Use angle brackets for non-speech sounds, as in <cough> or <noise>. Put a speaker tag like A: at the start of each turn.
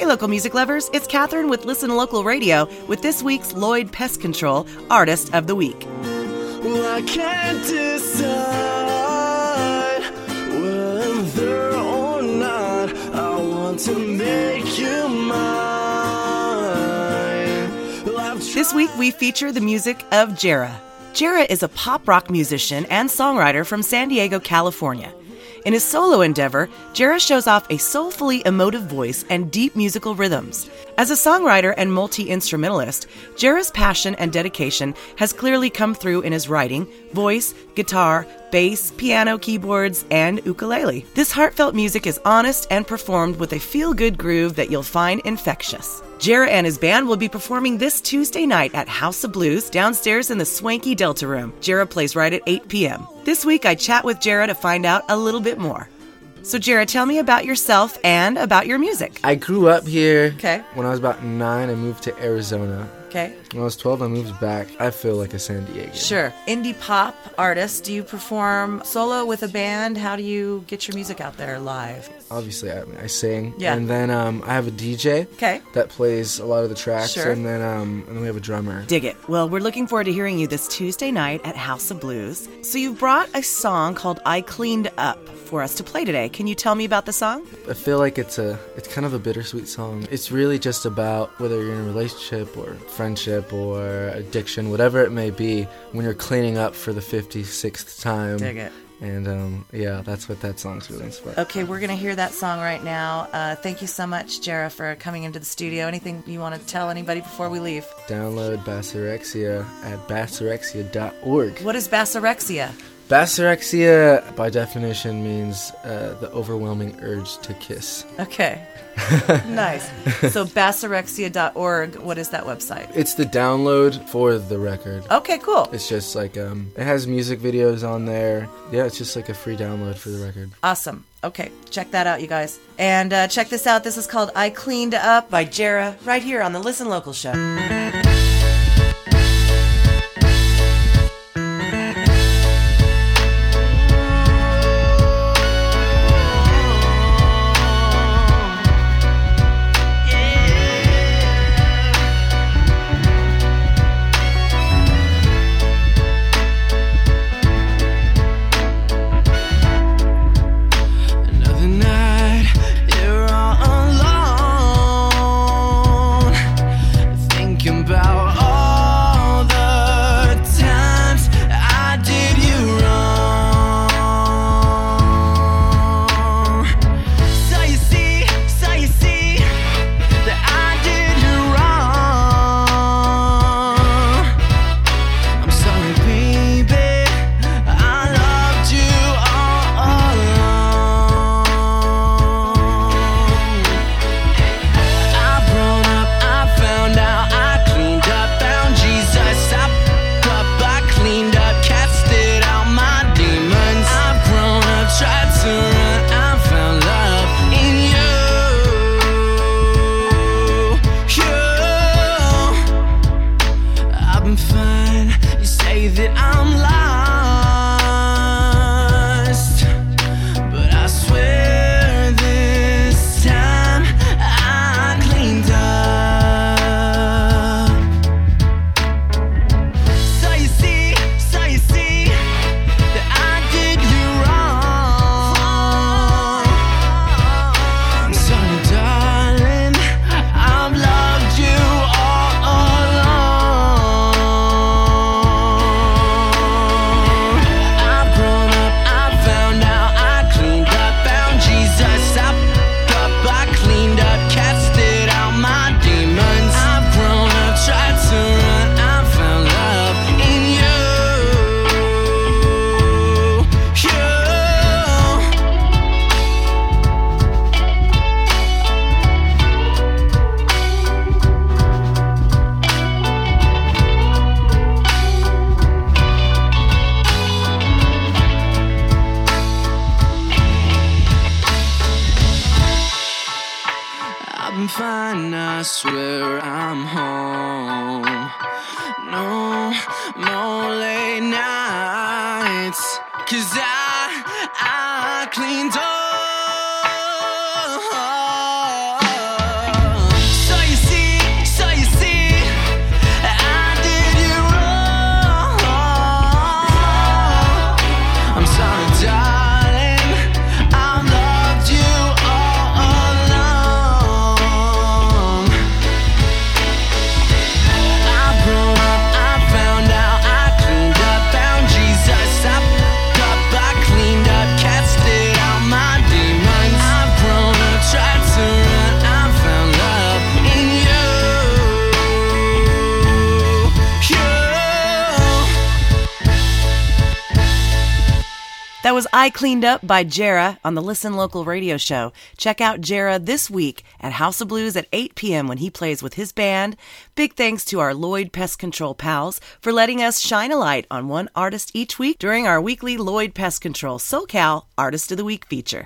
A: Hey, local music lovers, it's Catherine with Listen Local Radio with this week's Lloyd Pest Control Artist of the Week.
B: Well, I can't decide whether or not I want to make you mine. Well,
A: This week we feature the music of Jera. Jera is a pop rock musician and songwriter from San Diego, California. In his solo endeavor, Jera shows off a soulfully emotive voice and deep musical rhythms. As a songwriter and multi instrumentalist, Jera's passion and dedication has clearly come through in his writing, voice, guitar, bass, piano, keyboards, and ukulele. This heartfelt music is honest and performed with a feel good groove that you'll find infectious. Jera and his band will be performing this Tuesday night at House of Blues downstairs in the swanky Delta Room. Jera plays right at 8 p.m. This week I chat with Jera to find out a little bit more. So, Jera, tell me about yourself and about your music.
C: I grew up here.
A: Okay.
C: When I was about nine, I moved to Arizona.
A: Okay.
C: When I was 12, I moved back. I feel like a San Diego.
A: Sure. Indie pop artist. Do you perform solo with a band? How do you get your music out there live?
C: Obviously, I, I sing.
A: Yeah.
C: And then um, I have a DJ.
A: Okay.
C: That plays a lot of the tracks.
A: Sure.
C: And then um, and then we have a drummer.
A: Dig it. Well, we're looking forward to hearing you this Tuesday night at House of Blues. So, you've brought a song called I Cleaned Up for us to play today. Can you tell me about the song?
C: I feel like it's a it's kind of a bittersweet song. It's really just about whether you're in a relationship or friendship or addiction, whatever it may be, when you're cleaning up for the 56th time.
A: Dig it.
C: And um, yeah, that's what that song's really inspired.
A: Okay, we're going to hear that song right now. Uh, thank you so much, Jera, for coming into the studio. Anything you want to tell anybody before we leave?
C: Download Basorexia at basorexia.org.
A: What is basorexia?
C: Basorexia, by definition, means uh, the overwhelming urge to kiss.
A: Okay. <laughs> nice. So, basorexia.org, what is that website?
C: It's the download for the record.
A: Okay, cool.
C: It's just like um, it has music videos on there. Yeah, it's just like a free download for the record.
A: Awesome. Okay, check that out, you guys. And uh, check this out. This is called I Cleaned Up by Jera, right here on the Listen Local Show.
B: Fine, I swear I'm home. No more late nights. Cause I,
A: That was I Cleaned Up by Jera on the Listen Local radio show. Check out Jera this week at House of Blues at 8 p.m. when he plays with his band. Big thanks to our Lloyd Pest Control pals for letting us shine a light on one artist each week during our weekly Lloyd Pest Control SoCal Artist of the Week feature.